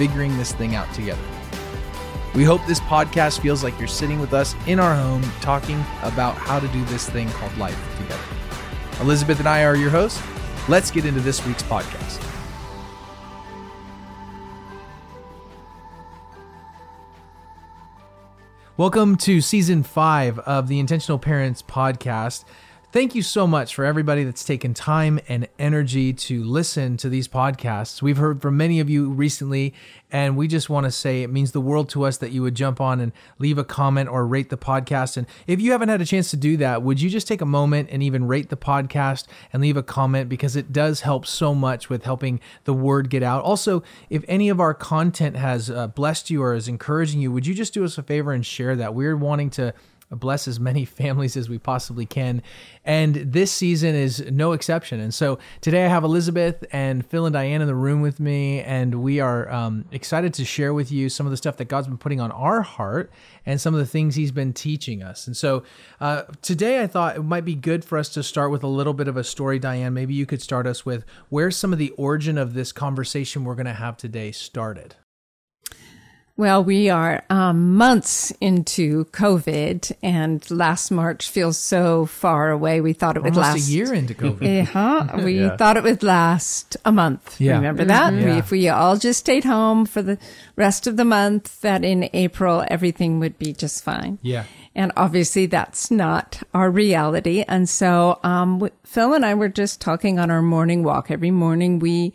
figuring this thing out together. We hope this podcast feels like you're sitting with us in our home talking about how to do this thing called life together. Elizabeth and I are your hosts. Let's get into this week's podcast. Welcome to season five of the Intentional Parents podcast. Thank you so much for everybody that's taken time and energy to listen to these podcasts. We've heard from many of you recently, and we just want to say it means the world to us that you would jump on and leave a comment or rate the podcast. And if you haven't had a chance to do that, would you just take a moment and even rate the podcast and leave a comment because it does help so much with helping the word get out. Also, if any of our content has uh, blessed you or is encouraging you, would you just do us a favor and share that? We're wanting to bless as many families as we possibly can. And this season is no exception. And so today I have Elizabeth and Phil and Diane in the room with me, and we are um, excited to share with you some of the stuff that God's been putting on our heart and some of the things He's been teaching us. And so uh, today I thought it might be good for us to start with a little bit of a story. Diane, maybe you could start us with where some of the origin of this conversation we're going to have today started. Well, we are um, months into COVID, and last March feels so far away. We thought it would Almost last a year into COVID. Uh-huh. We Yeah. thought it would last a month. Yeah. Remember that? Mhm. We, if we all just stayed home for the rest of the month, that in April everything would be just fine. Yeah. And obviously that's not our reality. And so, um, Phil and I were just talking on our morning walk. Every morning we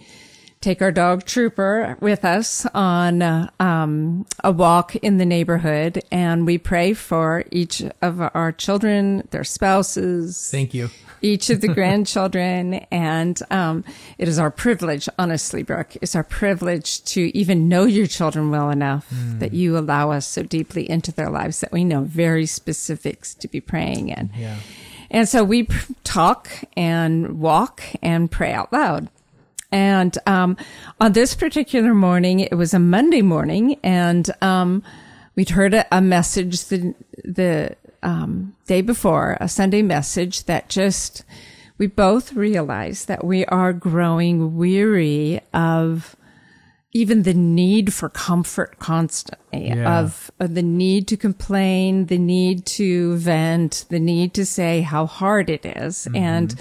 take our dog Trooper with us on uh, um, a walk in the neighborhood and we pray for each of our children, their spouses, Thank you. each of the grandchildren. And um, it is our privilege, honestly, Brooke, it's our privilege to even know your children well enough that you allow us so deeply into their lives that we know very specifics to be praying in. Yeah. And so we p- talk and walk and pray out loud. And um, on this particular morning, it was a Monday morning, and um, we'd heard a, a message the the um, day before, a Sunday message that just we both realized that we are growing weary of even the need for comfort constantly Yeah. of, of the need to complain, the need to vent, the need to say how hard it is. and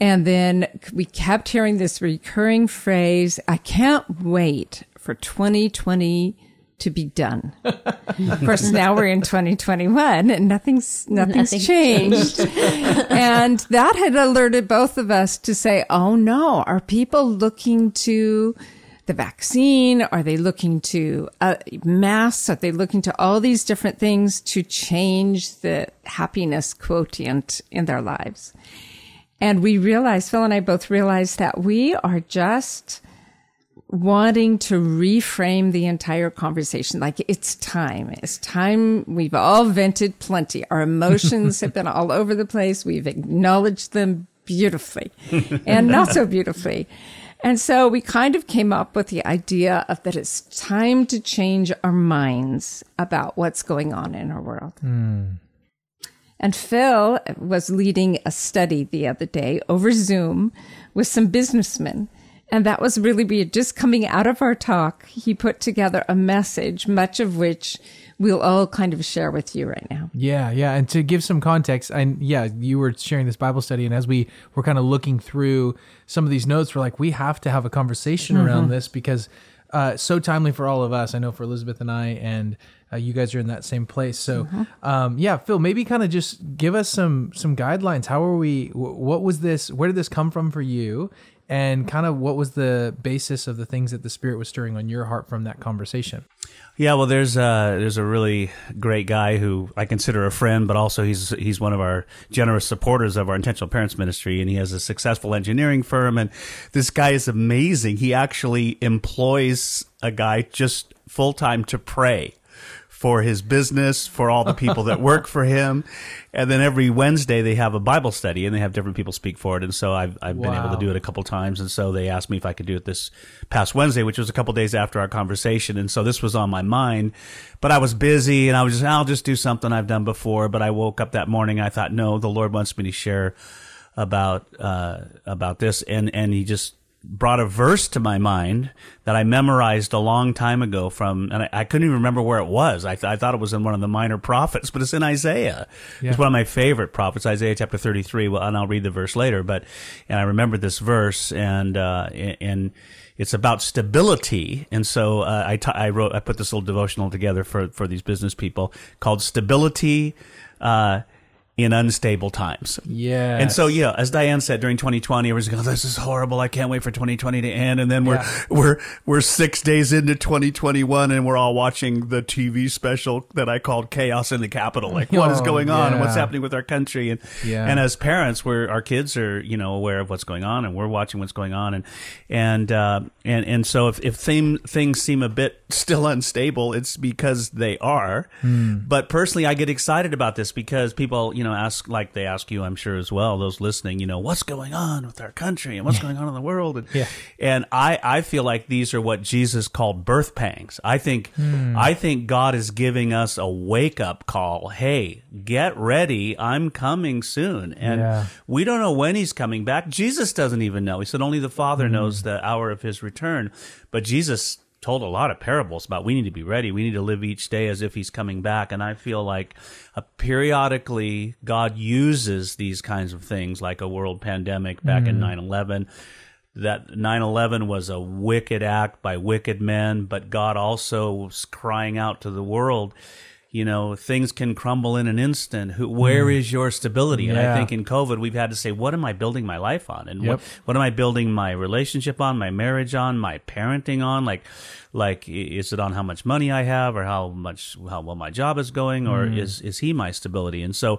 and then we kept hearing this recurring phrase, I can't wait for 2020 to be done. of course, now we're in 2021 and nothing's, nothing's Nothing's changed. and that had alerted both of us to say, oh no, are people looking to the vaccine? Are they looking to uh, masks? Are they looking to all these different things to change the happiness quotient in their lives? And we realized, Phil and I both realized that we are just wanting to reframe the entire conversation. Like it's time. It's time. We've all vented plenty. Our emotions have been all over the place. We've acknowledged them beautifully and not so beautifully. And so we kind of came up with the idea of that it's time to change our minds about what's going on in our world. Hmm. And Phil was leading a study the other day over Zoom with some businessmen. And that was really weird. Just coming out of our talk, he put together a message, much of which we'll all kind of share with you right now. Yeah, yeah. And to give some context, and yeah, you were sharing this Bible study, and as we were kind of looking through some of these notes, we're like, we have to have a conversation around this because uh, so timely for all of us. I know for Elizabeth and I, and uh, you guys are in that same place. So, um, yeah, Phil, maybe kind of just give us some some guidelines. How are we? wh- What was this? Where did this come from for you? and kind of what was the basis of the things that the Spirit was stirring on your heart from that conversation? Yeah, well, there's a there's a really great guy who I consider a friend, but also he's he's one of our generous supporters of our intentional parents ministry, and he has a successful engineering firm. And this guy is amazing. He actually employs a guy just full time to pray for his business, for all the people that work for him. And then every Wednesday they have a Bible study and they have different people speak for it. And so I've, I've been able to do it a couple times. And so they asked me if I could do it this past Wednesday, which was a couple days after our conversation. And so this was on my mind, but I was busy and I was just, I'll just do something I've done before. But I woke up that morning. I thought, no, the Lord wants me to share about, uh, about this. And, and he just, brought a verse to my mind that I memorized a long time ago from, and I, I couldn't even remember where it was. I, th- I thought it was in one of the minor prophets, but it's in Isaiah. Yeah. It's one of my favorite prophets, Isaiah chapter 33. Well, and I'll read the verse later, but, and I remember this verse and, uh, and, it's about stability, and so uh, I, t- I wrote I put this little devotional together for for these business people called "Stability uh, in Unstable Times." Yeah. And so, yeah, as Diane said during 2020, everyone's going, "This is horrible. I can't wait for 2020 to end." And then we're Yeah. we're we're six days into 2021, and we're all watching the TV special that I called "Chaos in the Capitol." Like, what is Oh, going on, and what's happening with our country? And Yeah. and as parents, we're our kids are you know aware of what's going on, and we're watching what's going on, and and uh, and and so if if thing, things seem a bit still unstable, it's because they are. Hmm. But personally, I get excited about this because people you know ask like they ask you, I'm sure as well, those listening, you know, what's going on with our country and what's going on in the world, and Yeah. and I I feel like these are what Jesus called birth pangs. I think Hmm. I think God is giving us a wake up call. Hey, get ready, I'm coming soon, and Yeah. we don't know when he's coming back. Jesus doesn't even know. He said only the Father Hmm. knows the hour of his return. But Jesus told a lot of parables about we need to be ready. We need to live each day as if he's coming back. And I feel like uh, periodically God uses these kinds of things like a world pandemic back Hmm. in 9 11 that 9-11 was a wicked act by wicked men but god also was crying out to the world you know things can crumble in an instant. Who, where is your stability? And i. Think in covid we've had to say what am i building my life on? And Yep. what, what am i building my relationship on my marriage on my parenting on? Like like is it on how much money i have or how much how well my job is going? Or Hmm. is is he my stability? And so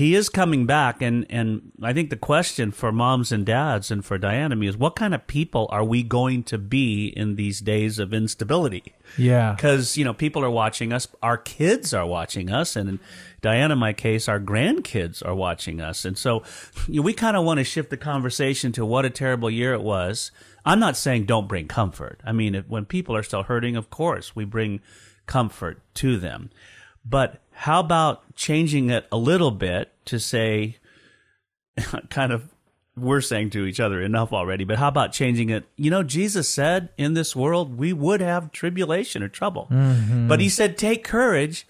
he is coming back. And and i think the question for moms and dads and for diana and me is what kind of people are we going to be in these days of instability? Yeah. because you know people are watching us. Our kids are watching us and Diana, in my case our grandkids are watching us and so you know, we kind of want to shift the conversation to what a terrible year it was i'm not saying don't bring comfort i mean if, when people are still hurting of course we bring comfort to them but how about changing it a little bit to say kind of we're saying to each other enough already, but how about changing it? You know, Jesus said in this world we would have tribulation or trouble. Mm-hmm. But he said, take courage.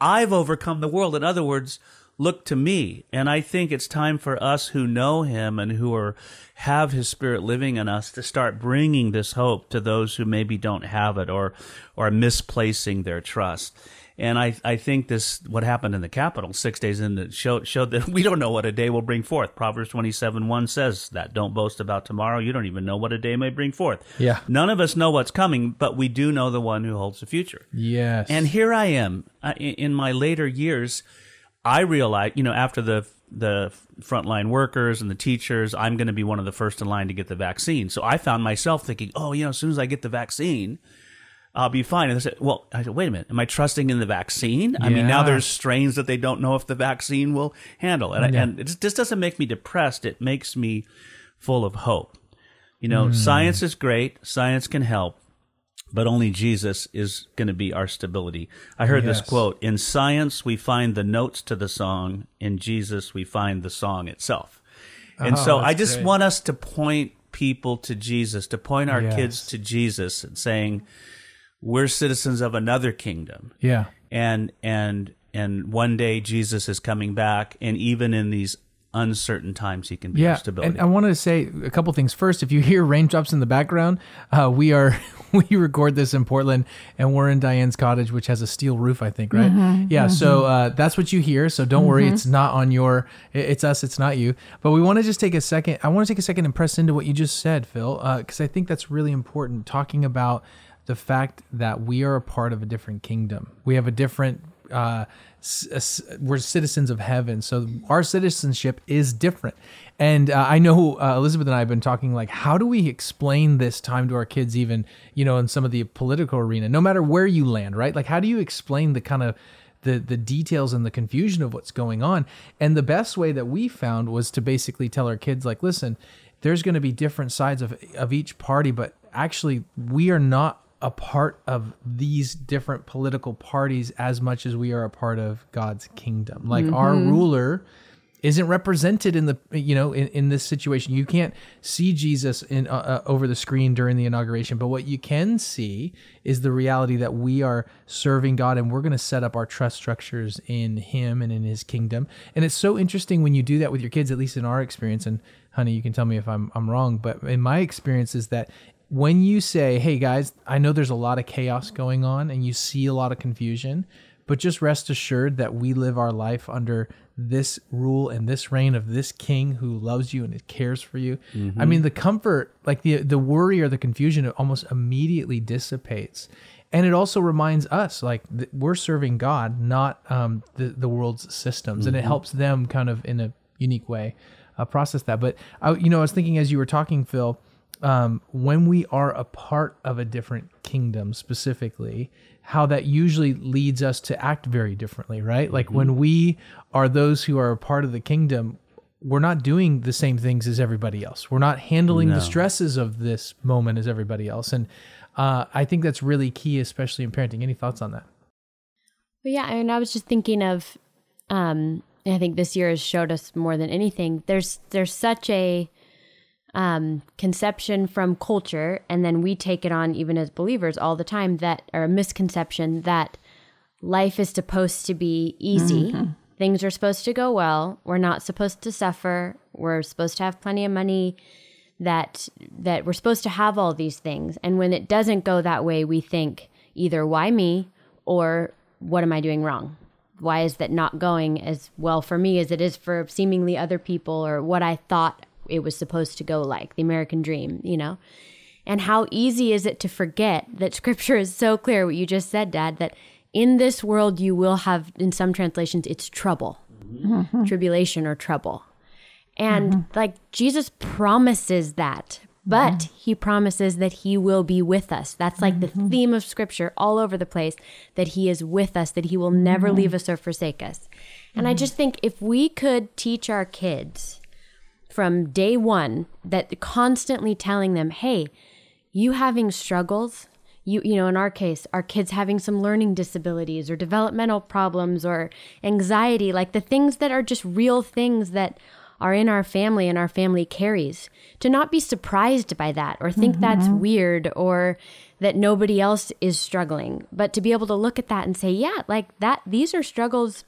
I've overcome the world. In other words, look to me. And I think it's time for us who know him and who are have his spirit living in us to start bringing this hope to those who maybe don't have it or or misplacing their trust. And I, I think this, what happened in the Capitol six days in, the showed, showed that we don't know what a day will bring forth. Proverbs 27 1 says that. Don't boast about tomorrow. You don't even know what a day may bring forth. Yeah. None of us know what's coming, but we do know the one who holds the future. Yes. And here I am uh, in in my later years. I realized, you know, after the the frontline workers and the teachers, I'm going to be one of the first in line to get the vaccine. So I found myself thinking, oh, you know, as soon as I get the vaccine, I'll be fine. And I said, well, I said, wait a minute, am I trusting in the vaccine? I mean, now there's strains that they don't know if the vaccine will handle, and, I, and it just, this doesn't make me depressed. It makes me full of hope. You know, hmm. science is great. Science can help, but only Jesus is going to be our stability. I heard this Yes. quote In science, we find the notes to the song. In Jesus, we find the song itself. And Oh, so I just great. want us to point people to Jesus, to point our Yes. kids to Jesus and saying, we're citizens of another kingdom. yeah. And, and, and one day Jesus is coming back. And even in these uncertain times, He can be yeah, stability. and I wanted to say a couple things. First, if you hear raindrops in the background, uh, we are we record this in Portland, and we're in Diane's cottage, which has a steel roof, I think, right? Mm-hmm, yeah, so uh, that's what you hear. So don't worry, it's not on your. It's us, it's not you. But we want to just take a second. I want to take a second and press into what you just said, Phil, because I think that's really important. Talking about the fact that we are a part of a different kingdom. We have a different. Uh, we're citizens of heaven, so our citizenship is different. And uh, I know uh, Elizabeth and I have been talking like, how do we explain this time to our kids, even you know, in some of the political arena, no matter where you land, right? Like, how do you explain the kind of the the details and the confusion of what's going on? And the best way that we found was to basically tell our kids, like, listen, there's going to be different sides of of each party, but actually, we are not a part of these different political parties as much as we are a part of God's kingdom. Like our ruler isn't represented in the you know in, in this situation. You can't see jesus in uh, uh, over the screen during the inauguration but what you can see is the reality that we are serving god and we're going to set up our trust structures in him and in his kingdom. And it's so interesting when you do that with your kids at least in our experience and honey you can tell me if i'm, I'm wrong but in my experience is that when you say hey guys i know there's a lot of chaos going on and you see a lot of confusion but just rest assured that we live our life under this rule and this reign of this king who loves you and cares for you. I mean, the comfort, like the the worry or the confusion, it almost immediately dissipates. And it also reminds us, like th- we're serving God, not um, the the world's systems, and it helps them kind of in a unique way uh, process that. But I, you know, I was thinking as you were talking, Phil, um, when we are a part of a different kingdom specifically, how that usually leads us to act very differently, right? Like when we are those who are a part of the kingdom, we're not doing the same things as everybody else. We're not handling the stresses of this moment as everybody else. And uh, I think that's really key, especially in parenting. Any thoughts on that? Well, yeah, and I was just thinking of, um, I think this year has showed us more than anything. There's there's such a um, conception from culture, and then we take it on even as believers all the time that or a misconception that life is supposed to be easy. Things are supposed to go well. We're not supposed to suffer. We're supposed to have plenty of money. That that we're supposed to have all these things, and when it doesn't go that way, we think either why me or what am I doing wrong? Why is that not going as well for me as it is for seemingly other people or what I thought it was supposed to go like, the American dream, you know? And how easy is it to forget that scripture is so clear, what you just said, Dad, that in this world you will have, in some translations, it's trouble, mm-hmm. tribulation or trouble. And mm-hmm. like Jesus promises that, but he promises that he will be with us. That's like the mm-hmm. theme of scripture all over the place that he is with us, that he will never leave us or forsake us. And I just think if we could teach our kids from day one that constantly telling them, hey, you having struggles, you you know, in our case, our kids having some learning disabilities or developmental problems or anxiety, like the things that are just real things that are in our family and our family carries, to not be surprised by that or think mm-hmm. that's weird or that nobody else is struggling, but to be able to look at that and say, yeah, like that these are struggles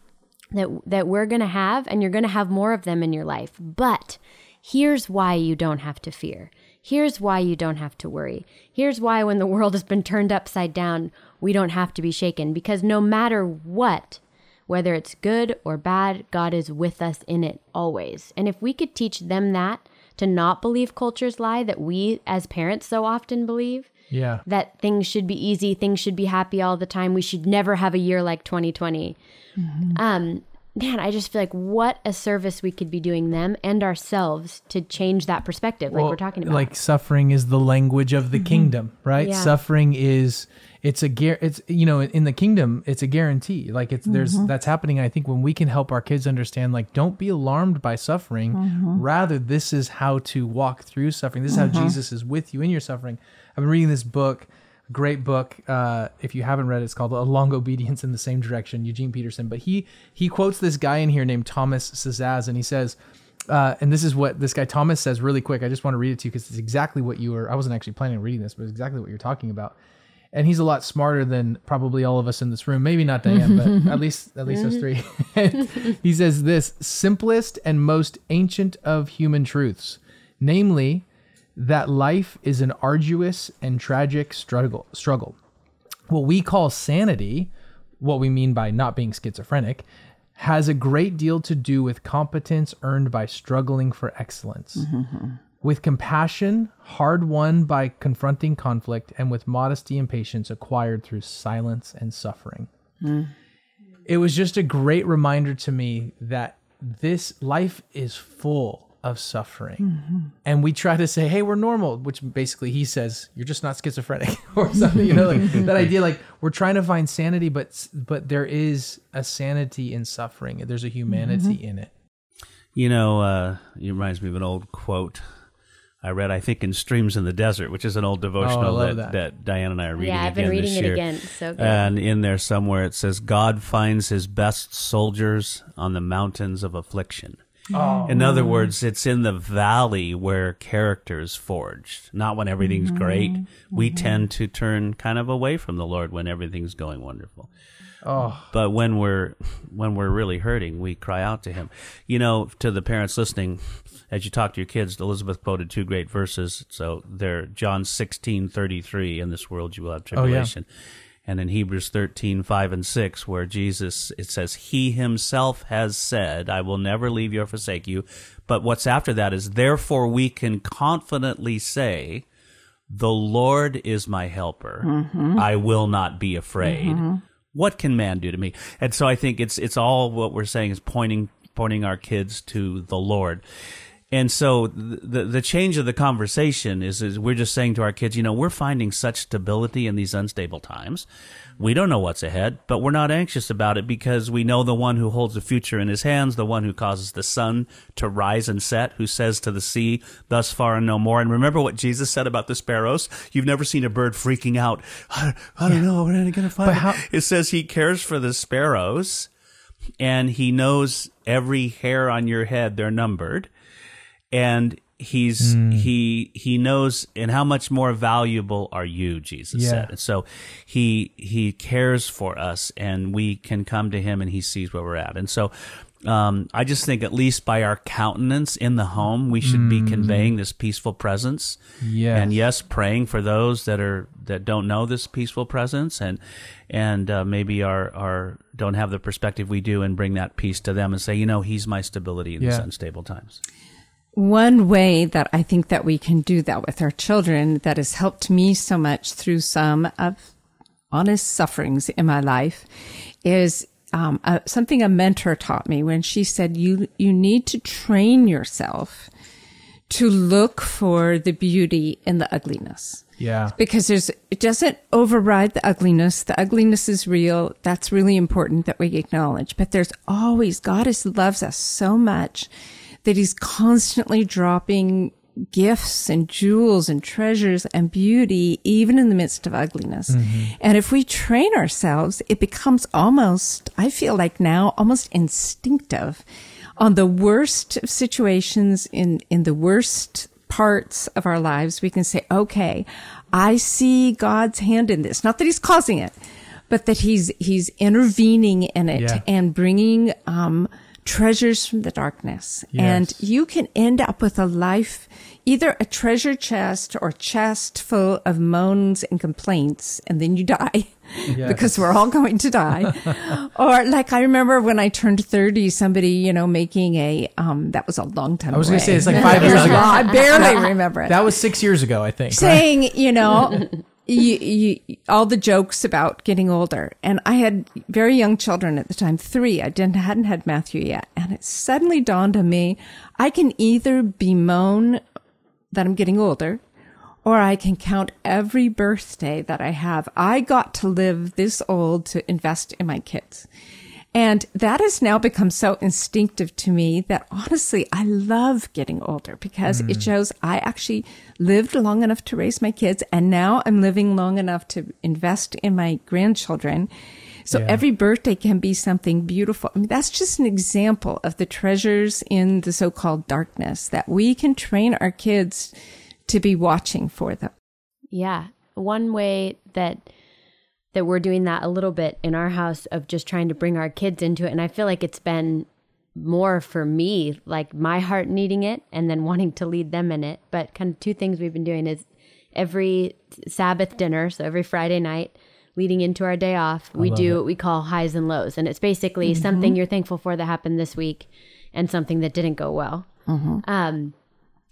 that that we're going to have and you're going to have more of them in your life. But here's why you don't have to fear. Here's why you don't have to worry. Here's why when the world has been turned upside down, we don't have to be shaken because no matter what, whether it's good or bad, God is with us in it always. And if we could teach them that to not believe culture's lie that we as parents so often believe, Yeah. that things should be easy, things should be happy all the time. We should never have a year like 2020. Mm-hmm. Um, man, I just feel like what a service we could be doing them and ourselves to change that perspective, like we're talking about. Like suffering is the language of the mm-hmm. kingdom, right? Yeah. Suffering is it's a gar- it's you know in the kingdom it's a guarantee. Like it's there's mm-hmm. that's happening. I think when we can help our kids understand, like don't be alarmed by suffering. Rather, this is how to walk through suffering. This is how Jesus is with you in your suffering. I've been reading this book. a Great book. Uh, if you haven't read it, it's called "A Long Obedience in the Same Direction." Eugene Peterson, but he he quotes this guy in here named Thomas Szasz, and he says, uh, and this is what this guy Thomas says really quick. I just want to read it to you because it's exactly what you were. I wasn't actually planning on reading this, but it's exactly what you're talking about. and he's a lot smarter than probably all of us in this room. Maybe not Diane, but at least at least us three. he says this simplest and most ancient of human truths, namely that life is an arduous and tragic struggle. Struggle. What we call sanity, what we mean by not being schizophrenic, has a great deal to do with competence earned by struggling for excellence. Mm-hmm. With compassion, hard won by confronting conflict, and with modesty and patience acquired through silence and suffering. Hmm. It was just a great reminder to me that this life is full of suffering. And we try to say, hey, we're normal, which basically he says, you're just not schizophrenic or something, you know, like that idea, like we're trying to find sanity, but, but there is a sanity in suffering. There's a humanity in it. You know, uh, it reminds me of an old quote I read, I think, in Streams in the Desert, which is an old devotional love that, that. Diane and I are reading yeah, I've been again reading this it year. again. So good. And in there somewhere it says, God finds his best soldiers on the mountains of affliction. Oh. In other words, it's in the valley where characters forged, not when everything's mm-hmm. great. We mm-hmm. tend to turn kind of away from the Lord when everything's going wonderful. Oh, But when we're when we're really hurting, we cry out to him. You know, to the parents listening, as you talk to your kids, Elizabeth quoted two great verses. So they're John sixteen thirty three, in this world you will have Oh, yeah. And in Hebrews 13, 5 and 6, where Jesus, it says, He himself has said, I will never leave you or forsake you. But what's after that is, therefore we can confidently say, the Lord is my helper. Mm-hmm. I will not be afraid. Mm-hmm. What can man do to me? And so I think it's it's all what we're saying is pointing pointing our kids to the Lord. And so the the change of the conversation is is we're just saying to our kids, you know, we're finding such stability in these unstable times. We don't know what's ahead, but we're not anxious about it because we know the one who holds the future in his hands, the one who causes the sun to rise and set, who says to the sea, thus far and no more. And remember what Jesus said about the sparrows? You've never seen a bird freaking out. I, I don't know. We're not going to find But it. how- It says he cares for the sparrows and he knows every hair on your head. They're numbered and he's Hmm. he he knows and how much more valuable are you jesus Yeah. said and so he he cares for us and we can come to him and he sees where we're at and so um, I just think, at least by our countenance in the home, we should be conveying this peaceful presence. Hmm. Yes. And yes, praying for those that are that don't know this peaceful presence, and and uh, maybe are are don't have the perspective we do, and bring that peace to them, and say, you know, He's my stability in these unstable times. One way that I think that we can do that with our children that has helped me so much through some of honest sufferings in my life is um, uh, something a mentor taught me when she said, you, you need to train yourself to look for the beauty in the ugliness. Yeah. because there's it doesn't override the ugliness. The ugliness is real. That's really important that we acknowledge. But there's always god is loves us so much that he's constantly dropping gifts and jewels and treasures and beauty even in the midst of ugliness and if we train ourselves it becomes almost i feel like now almost instinctive on the worst of situations in in the worst parts of our lives, we can say, okay, I see God's hand in this. Not that he's causing it, but that he's, he's intervening in it Yeah. and bringing, um, treasures from the darkness. And you can end up with a life, either a treasure chest or chest full of moans and complaints, and then you die. Yes. because we're all going to die. or like I remember when I turned 30, somebody, you know, making a, um, that was a long time ago. I was going to say it's like five years ago. I barely remember it. That was six years ago, I think. Saying, you know, you, you, all the jokes about getting older. And I had very young children at the time, three. I didn't, hadn't had Matthew yet. And it suddenly dawned on me, I can either bemoan that I'm getting older or I can count every birthday that I have. I got to live this old to invest in my kids. And that has now become so instinctive to me that honestly, I love getting older because it mm. shows I actually lived long enough to raise my kids and now I'm living long enough to invest in my grandchildren. So Yeah. every birthday can be something beautiful. I mean, that's just an example of the treasures in the so-called darkness that we can train our kids to be watching for them. Yeah. One way that that we're doing that a little bit in our house of just trying to bring our kids into it. And I feel like it's been more for me, like my heart needing it and then wanting to lead them in it. But kind of two things we've been doing is every Sabbath dinner, so every Friday night, leading into our day off, we do what we call highs and lows. And it's basically something you're thankful for that happened this week and something that didn't go well. Um,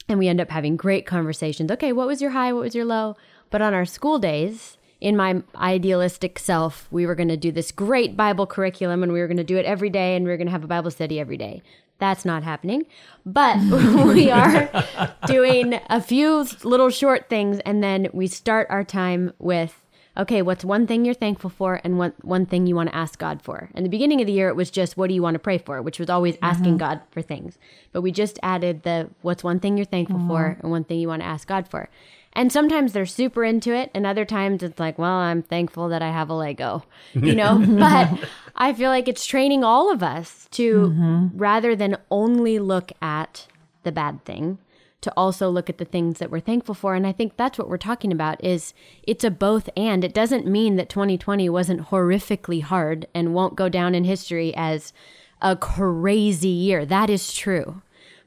and we end up having great conversations. Okay, what was your high? What was your low? But on our school days, in my idealistic self, we were going to do this great Bible curriculum and we were going to do it every day and we were going to have a Bible study every day. That's not happening. But we are doing a few little short things and then we start our time with okay, what's one thing you're thankful for and what one thing you want to ask God for? In the beginning of the year, it was just what do you want to pray for, which was always mm-hmm. asking God for things. But we just added the what's one thing you're thankful for mm-hmm. and one thing you want to ask God for. And sometimes they're super into it, and other times it's like, well, I'm thankful that I have a Lego, you know? but I feel like it's training all of us to mm-hmm. rather than only look at the bad thing, to also look at the things that we're thankful for. And i think that's what we're talking about is it's a both and. It doesn't mean that 2020 wasn't horrifically hard and won't go down in history as a crazy year. That is true.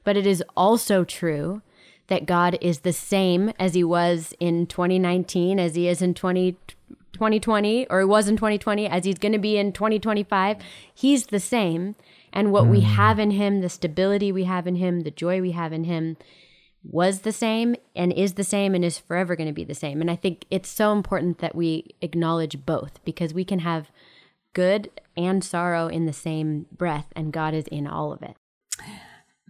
But it is also true that god is the same as he was in 2019 as he is in 20 2020 or he was in 2020 as he's going to be in 2025 he's the same and what we mm. have in him the stability we have in him the joy we have in him was the same and is the same and is forever going to be the same. And I think it's so important that we acknowledge both because we can have good and sorrow in the same breath, and God is in all of it.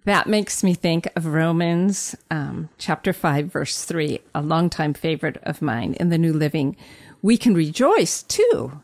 That makes me think of Romans um, chapter 5, verse 3, a longtime favorite of mine in the New Living. We can rejoice too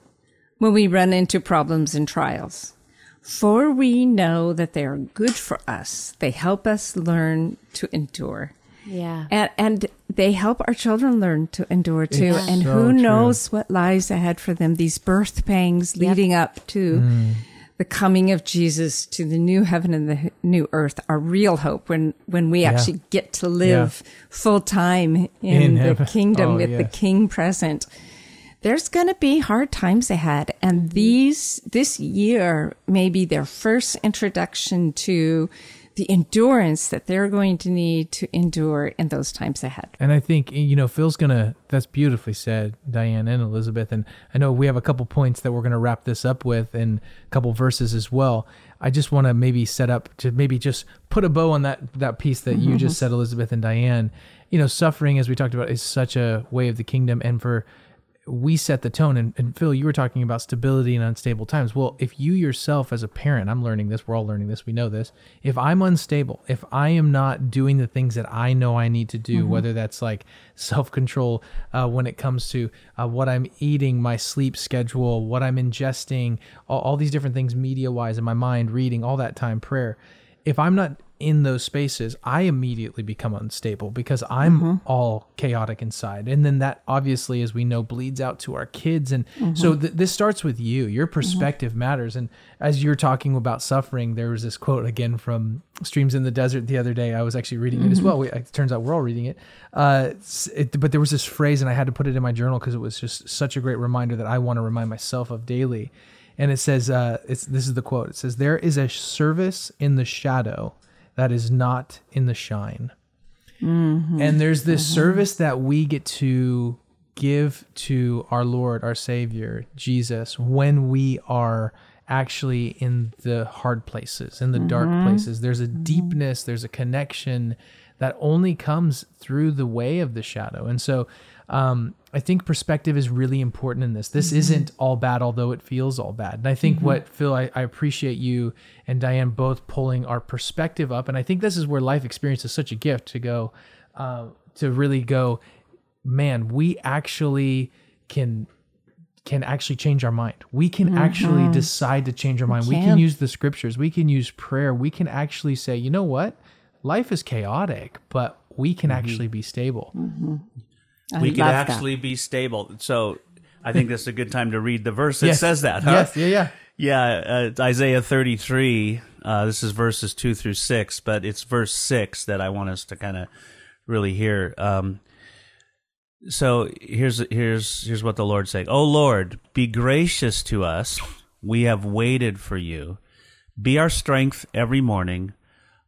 when we run into problems and trials. For we know that they are good for us. They help us learn to endure. Yeah. And, and they help our children learn to endure too. It's and so who true. knows what lies ahead for them, these birth pangs leading up to Mm. The coming of Jesus to the new heaven and the new earth, our real hope when, when we actually get to live full time in, In the heaven. kingdom Oh, with the king present. There's going to be hard times ahead. And these, this year may be their first introduction to the endurance that they're going to need to endure in those times ahead. And I think eh, you know Phil's gonna. That's beautifully said, Diane and Elizabeth. And I know we have a couple points that we're gonna wrap this up with, and a couple verses as well. I just want to maybe set up to maybe just put a bow on that that piece that you just said, Elizabeth and Diane. You know, suffering, as we talked about, is such a way of the kingdom, and for we set the tone. And, and Phil, you were talking about stability and unstable times. Well, if you yourself, as a parent, I'm learning this, we're all learning this, we know this. If I'm unstable, if I am not doing the things that I know I need to do, whether that's like self control uh, when it comes to uh, what I'm eating, my sleep schedule, what I'm ingesting, all, all these different things media wise in my mind, reading, all that time, prayer. If I'm not in those spaces, I immediately become unstable because I'm all chaotic inside. And then that obviously, as we know, bleeds out to our kids. And so th- this starts with you. Your perspective matters. And as you're talking about suffering, there was this quote again from Streams in the Desert the other day. I was actually reading it as well. We, it turns out we're all reading it. Uh, it. But there was this phrase, and I had to put it in my journal because it was just such a great reminder that I want to remind myself of daily. And it says, uh, it's, this is the quote. It says, There is a service in the shadow that is not in the shine. Mm-hmm. And there's this mm-hmm. service that we get to give to our Lord, our Savior, Jesus, when we are actually in the hard places, in the dark mm-hmm. places. There's a deepness, there's a connection that only comes through the way of the shadow. And so um, I think perspective is really important in this. This mm-hmm. isn't all bad, although it feels all bad. And I think mm-hmm. what, Phil, I, I appreciate you and Diane both pulling our perspective up. And I think this is where life experience is such a gift to go, uh, to really go, man, we actually can can actually change our mind. We can mm-hmm. actually decide to change our mind. We can can. use the scriptures. We can use prayer. We can actually say, you know what? Life is chaotic, but we can actually be stable. I we could love that. actually be stable. So I think this is a good time to read the verse that Yes. says that. Huh? Yes, yeah, yeah. Yeah, uh, it's Isaiah 33. Uh, this is verses 2 through 6, but it's verse 6 that I want us to kind of really hear. Um, So here's here's here's what the Lord saying. Oh Lord, be gracious to us. We have waited for you. Be our strength every morning,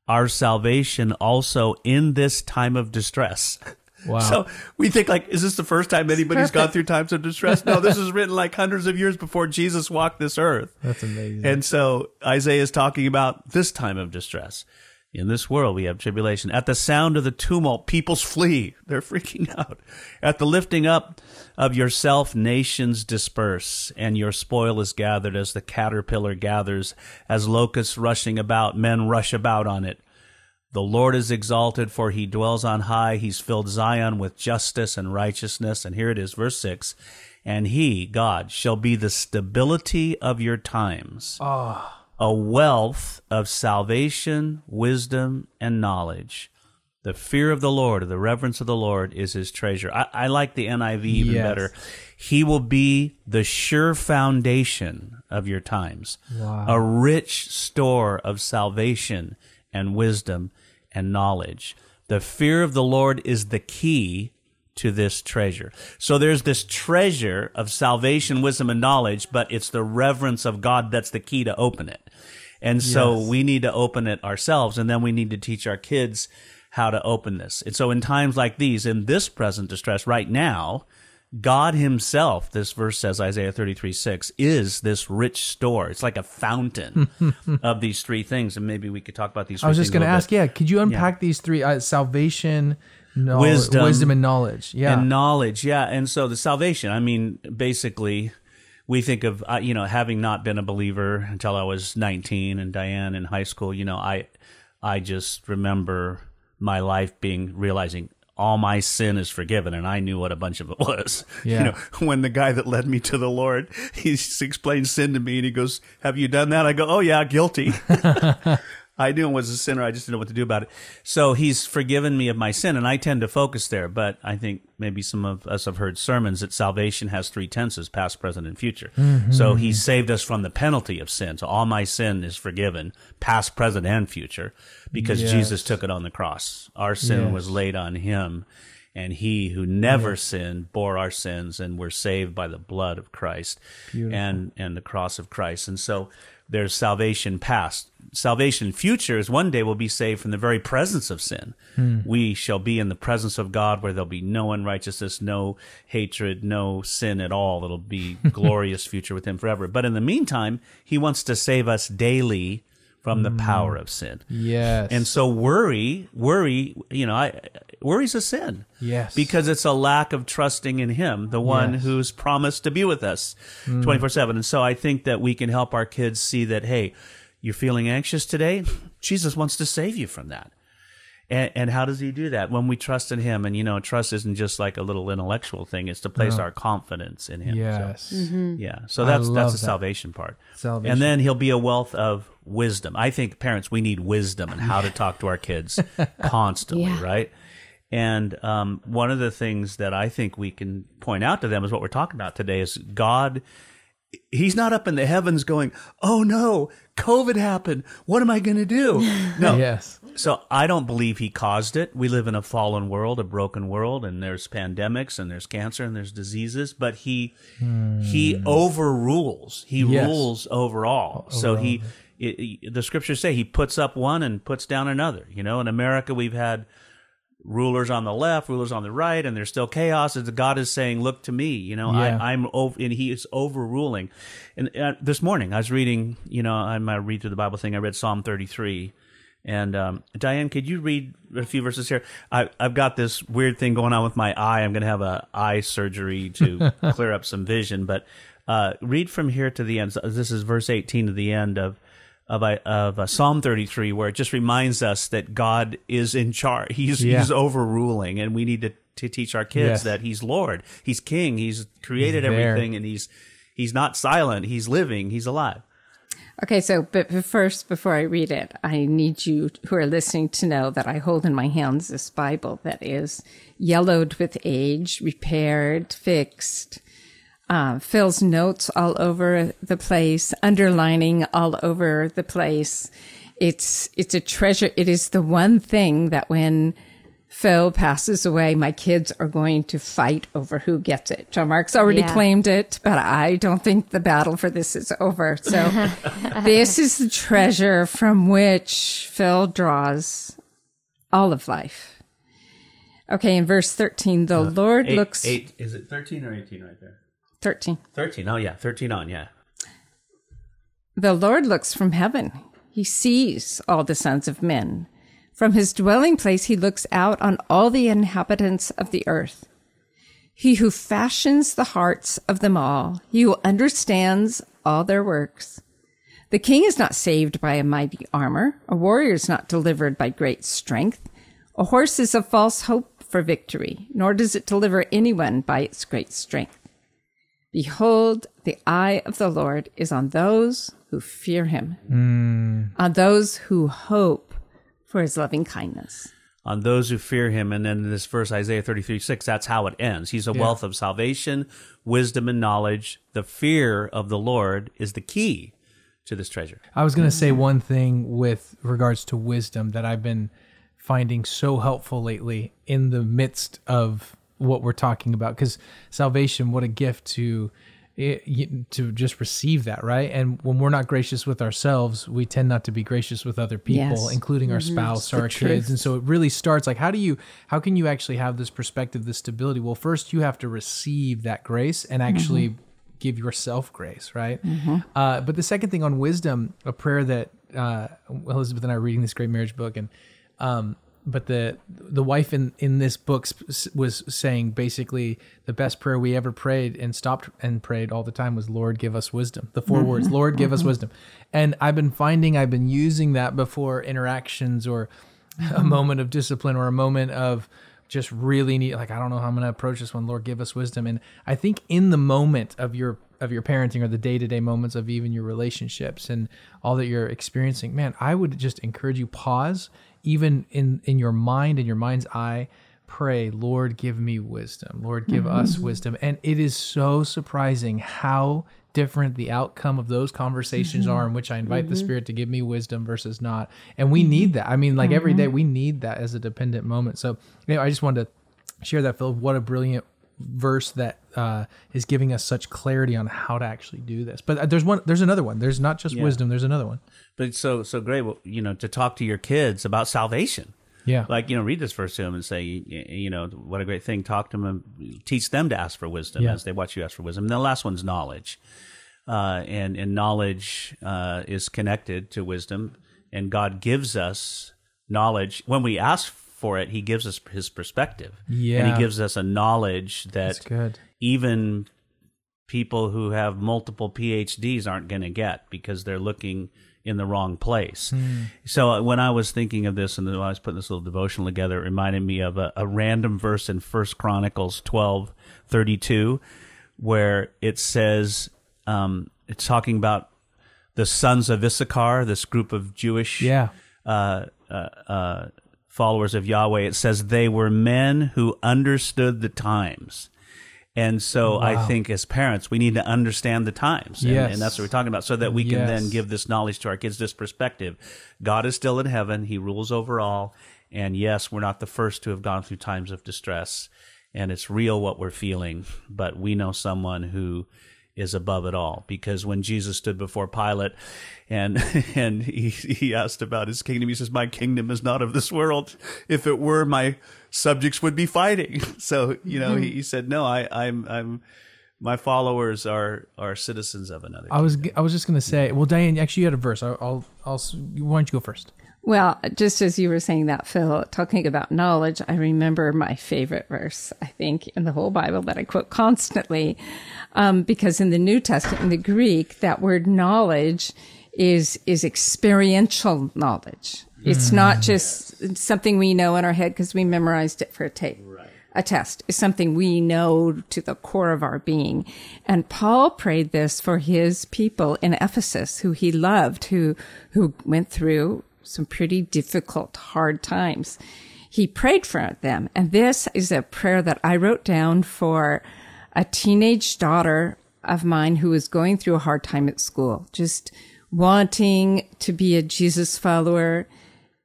our salvation also in this time of distress. Wow. So we think like, is this the first time anybody's gone through times of distress? No, this is written like hundreds of years before Jesus walked this earth. That's amazing. And so Isaiah is talking about this time of distress. In this world, we have tribulation. At the sound of the tumult, peoples flee. They're freaking out. At the lifting up of yourself, nations disperse, and your spoil is gathered as the caterpillar gathers, as locusts rushing about, men rush about on it. The Lord is exalted, for he dwells on high. He's filled Zion with justice and righteousness. And here it is, verse 6 And he, God, shall be the stability of your times, ah. a wealth of salvation, wisdom, and knowledge. The fear of the Lord, or the reverence of the Lord, is his treasure. I, I like the NIV even Yes. better. He will be the sure foundation of your times, a rich store of salvation and wisdom and knowledge. The fear of the Lord is the key to this treasure. So there's this treasure of salvation, wisdom, and knowledge, but it's the reverence of God that's the key to open it. And so Yes. we need to open it ourselves, and then we need to teach our kids how to open this. And so in times like these, in this present distress right now, God Himself, this verse says, Isaiah 33 6, is this rich store. It's like a fountain of these three things. And maybe we could talk about these I was just going to ask, bit. yeah, could you unpack these three uh, salvation, knowledge, Wisdom. wisdom, and knowledge? Yeah. and knowledge yeah and so the salvation i mean basically we think of uh, you know having not been a believer until i was 19 and diane in high school you know i i just remember my life being realizing all my sin is forgiven and i knew what a bunch of it was. Yeah. you know when the guy that led me to the lord he s- explained sin to me and he goes have you done that? I go oh yeah guilty I knew I was a sinner. I just didn't know what to do about it. So he's forgiven me of my sin, and I tend to focus there. But I think maybe some of us have heard sermons that salvation has three tenses past, present, and future. Mm-hmm. So he saved us from the penalty of sin. So all my sin is forgiven, past, present, and future, because Yes. Jesus took it on the cross. Our sin Yes. was laid on him. And he who never sinned bore our sins and were saved by the blood of Christ and, and the cross of Christ. And so there's salvation past. Salvation future is one day we'll be saved from the very presence of sin. Hmm. We shall be in the presence of God where there'll be no unrighteousness, no hatred, no sin at all. It'll be glorious future with him forever. But in the meantime, he wants to save us daily from the hmm. power of sin. yes. And so worry, worry, you know, I, worry's a sin. Yes. Because it's a lack of trusting in Him, the one Yes. who's promised to be with us mm. 24 7. And so I think that we can help our kids see that, hey, you're feeling anxious today? Jesus wants to save you from that. And, and how does he do that? When we trust in him. And, you know, trust isn't just like a little intellectual thing, it's to place our confidence in him. So- yes. Mm-hmm. yeah. So that's that's the that. salvation part. Salvation. And then he'll be a wealth of wisdom. I think parents we need wisdom and how to talk to our kids constantly, Yeah. right? And um, one of the things that I think we can point out to them is what we're talking about today is God. He's not up in the heavens going, "Oh no, COVID happened. What am I going to do?" No, Yes. so I don't believe he caused it. We live in a fallen world, a broken world, and there's pandemics and there's cancer and there's diseases, but he he overrules. He Hmm. Yes. rules over all. So he it, it- the scriptures say he puts up one and puts down another. You know, in America we've had rulers on the left, rulers on the right, and there's still chaos. And God is saying, "Look to me." You know, Yeah. I, I'm over, and He is overruling. And uh, this morning I was reading. You know, I might read through the Bible thing. I read Psalm 33. And um, Diane, could you read a few verses here? I, I've got this weird thing going on with my eye. I'm going to have a eye surgery to clear up some vision. But uh, read from here to the end. This is verse 18 to the end of of, I- of uh, Psalm 33, where it just reminds us that God is in charge. He's Yeah. He's overruling, and we need to, to teach our kids Yes. that He's Lord, He's King, He's created He's everything, and He's He's not silent. He's living. He's alive. Okay, so but but first, before I read it, I need you who are listening to know that I hold in my hands this Bible that is yellowed with age, repaired, fixed, uh, Phil's notes all over the place, underlining all over the place. It's it's a treasure. It is the one thing that when Phil passes away, my kids are going to fight over who gets it. John Mark's already Yeah. claimed it, but I don't think the battle for this is over. So this is the treasure from which Phil draws all of life. Okay, in verse 13, the Lord Eight, looks eight. Is it thirteen or eighteen right there? 13. Thirteen. Oh yeah, thirteen on. Yeah. The Lord looks from heaven. He sees all the sons of men. From his dwelling place, he looks out on all the inhabitants of the earth. He who fashions the hearts of them all, he who understands all their works. The king is not saved by a mighty armor. A warrior is not delivered by great strength. A horse is a false hope for victory, nor does it deliver anyone by its great strength. Behold, the eye of the Lord is on those who fear him, hmm. on those who hope for his loving kindness. on those who fear him. And then in this verse, Isaiah 33 6, that's how it ends. He's a wealth of salvation, wisdom, and knowledge. The fear of the Lord is the key to this treasure. I was going to say one thing with regards to wisdom that I've been finding so helpful lately in the midst of what we're talking about because salvation what a gift to to just receive that right? And when we're not gracious with ourselves we tend not to be gracious with other people Yes. including our spouse or our kids. and so it really starts like how do you how can you actually have this perspective this stability? Well first you have to receive that grace and actually give yourself grace right? Uh, but the second thing on wisdom a prayer that uh, elizabeth and i are reading this great marriage book and um, but the the wife in in this book sp- was saying basically the best prayer we ever prayed and stopped and prayed all the time was lord give us wisdom. The 4 mm-hmm. words lord give us mm-hmm. wisdom. And i've been finding i've been using that before interactions or a mm-hmm. moment of discipline or a moment of just really need like i don't know how i'm going to approach this one. Lord give us wisdom. And i think in the moment of your of your parenting or the day-to-day moments of even your relationships and all that you're experiencing man i would just encourage you pause even in in your mind in your mind's eye pray lord give me wisdom. Lord give mm-hmm. us wisdom. And it is so surprising how different the outcome of those conversations mm-hmm. are in which i invite the mm-hmm. spirit to give me wisdom versus not. And we need that. I mean like every day we need that as a dependent moment. So you know, i just wanted to share that phil what a brilliant verse that uh, is giving us such clarity on how to actually do this but uh, there's one there's another one there's not just wisdom there's another one But it's so so great, well, you know, to talk to your kids about salvation. yeah Like, you know, read this verse to them and say, you, you know, what a great thing. Talk to them and teach them to ask for wisdom Yeah. as they watch you ask for wisdom. And the last one's knowledge. Uh, and, and knowledge uh, is connected to wisdom. And God gives us knowledge. When we ask for it, He gives us His perspective. And He gives us a knowledge that's that good even people who have multiple PhDs aren't going to get because they're looking in the wrong place. So uh, when I was thinking of this and I was putting this little devotional together, it reminded me of a, a random verse in First Chronicles twelve thirty two, where it says um, it's talking about the sons of Issachar, this group of Jewish yeah uh, uh, uh, followers of Yahweh, it says they were men who understood the times. And so I think as parents, we need to understand the times. And, Yes. and that's what we're talking about, so that we can Yes. then give this knowledge to our kids, this perspective. God is still in heaven, He rules over all. And yes, we're not the first to have gone through times of distress. And it's real what we're feeling, but we know someone who is above it all because when Jesus stood before Pilate and and he, he asked about his kingdom he says my kingdom is not of this world if it were my subjects would be fighting so you know he, he said no I I'm I'm my followers are are citizens of another I was I was just gonna say. Well, Diane, actually, you had a verse. I'll, I'll, I'll why don't you go first? Well, just as you were saying that, Phil, talking about knowledge, I remember my favorite verse, I think, in the whole Bible that I quote constantly. Um, because in the New Testament, in the Greek, that word knowledge is, is experiential knowledge. It's not just something we know in our head because we memorized it for a tape. A test is something we know to the core of our being. And Paul prayed this for his people in Ephesus, who he loved, who, who went through some pretty difficult, hard times. He prayed for them. And this is a prayer that I wrote down for a teenage daughter of mine who was going through a hard time at school, just wanting to be a Jesus follower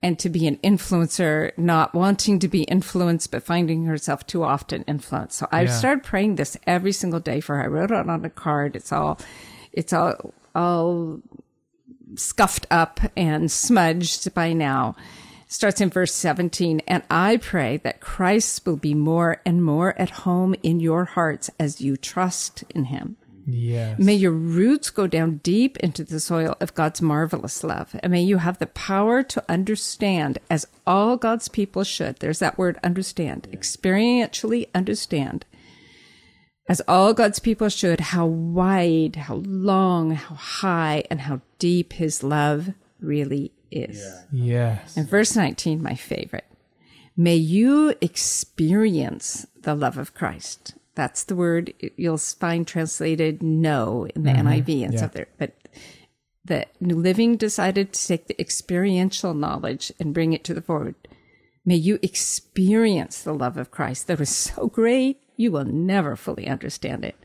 and to be an influencer, not wanting to be influenced, but finding herself too often influenced. So I've Yeah. started praying this every single day for her. I wrote it on a card. It's all, it's all, all scuffed up and smudged by now. Starts in verse 17. And I pray that Christ will be more and more at home in your hearts as you trust in him. Yes. May your roots go down deep into the soil of God's marvelous love. And may you have the power to understand, as all God's people should. There's that word understand, experientially understand. As all God's people should, how wide, how long, how high, and how deep his love really is. Yes. And verse 19, my favorite. May you experience the love of Christ. That's the word you'll find translated know in the mm-hmm. NIV and Yeah. stuff there. But the New Living decided to take the experiential knowledge and bring it to the forward. May you experience the love of Christ that was so great, you will never fully understand it.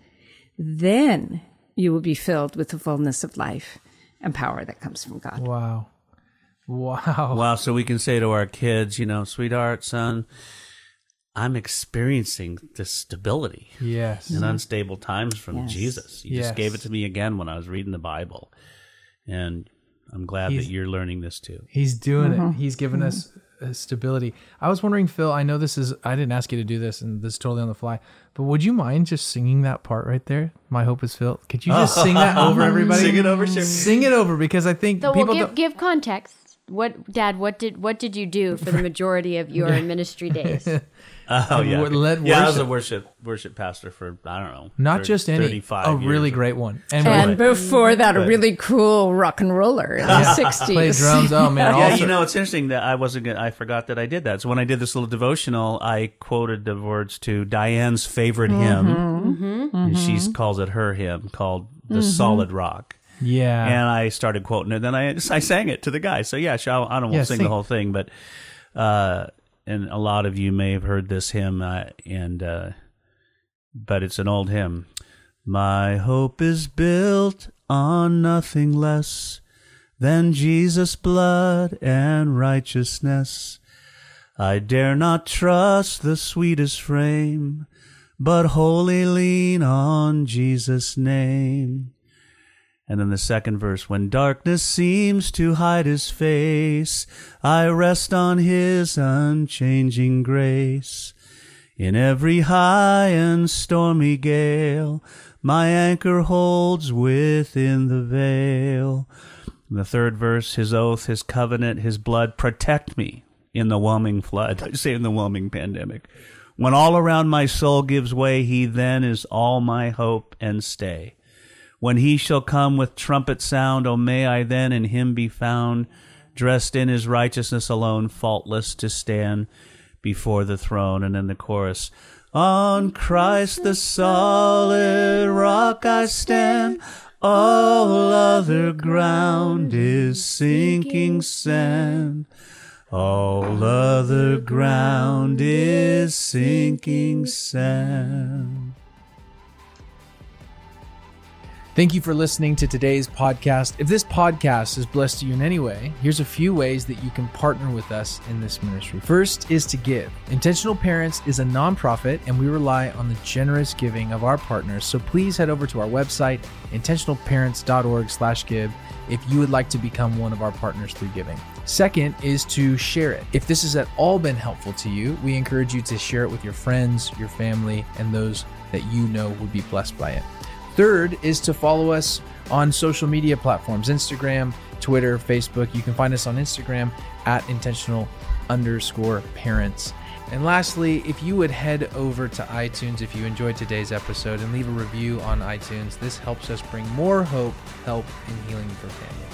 Then you will be filled with the fullness of life and power that comes from God. Wow. Wow. Wow. So we can say to our kids, you know, sweetheart, son, I'm experiencing this stability Yes. in unstable times from Yes. Jesus. You Yes. just gave it to me again when I was reading the Bible. And I'm glad He's- that you're learning this too. He's doing it. He's given us uh, Uh, stability. I was wondering, Phil. I know this is. I didn't ask you to do this, and this is totally on the fly. But would you mind just singing that part right there? My hope is Phil. Could you just sing that over everybody? Sing it over, sure. Sing it over because I think So people. we'll give don't- give context. What, Dad? What did what did you do for the majority of your ministry days? Oh yeah, w- led yeah. I was a worship. worship worship pastor for I don't know, not 30 just any, 35 a really great one, and, And we before that, a really cool rock and roller in the 60s. play drums. Oh man, Yeah, also, you know, it's interesting that I wasn't. Gonna, I forgot that I did that. So when I did this little devotional, I quoted the words to Diane's favorite hymn, mm-hmm. Mm-hmm. and she mm-hmm. calls it her hymn called "The Solid Rock." Yeah, and I started quoting it. Then I I sang it to the guy. So yeah, I don't Yeah, want to sing, sing. the whole thing, but uh, and a lot of you may have heard this hymn, uh, and uh, but it's an old hymn. My hope is built on nothing less than Jesus' blood and righteousness. I dare not trust the sweetest frame, but wholly lean on Jesus' name. And then the second verse, when darkness seems to hide his face, I rest on his unchanging grace. In every high and stormy gale, my anchor holds within the veil. And the third verse, his oath, his covenant, his blood protect me in the whelming flood. I say in the whelming pandemic. When all around my soul gives way, he then is all my hope and stay. When he shall come with trumpet sound, O may I then in him be found, dressed in his righteousness alone, faultless to stand before the throne. And in the chorus, On Christ the solid rock I stand, all other ground is sinking sand. All other ground is sinking sand. Thank you for listening to today's podcast. If this podcast has blessed you in any way, here's a few ways that you can partner with us in this ministry. First is to give. Intentional Parents is a nonprofit and we rely on the generous giving of our partners. So please head over to our website, intentionalparents.org/give if you would like to become one of our partners through giving. Second is to share it. If this has at all been helpful to you, we encourage you to share it with your friends, your family, and those that you know would be blessed by it. Third is to follow us on social media platforms Instagram, Twitter, Facebook. You can find us on Instagram at intentional underscore parents. And lastly, if you would head over to iTunes if you enjoyed today's episode and leave a review on iTunes, this helps us bring more hope, help, and healing for families.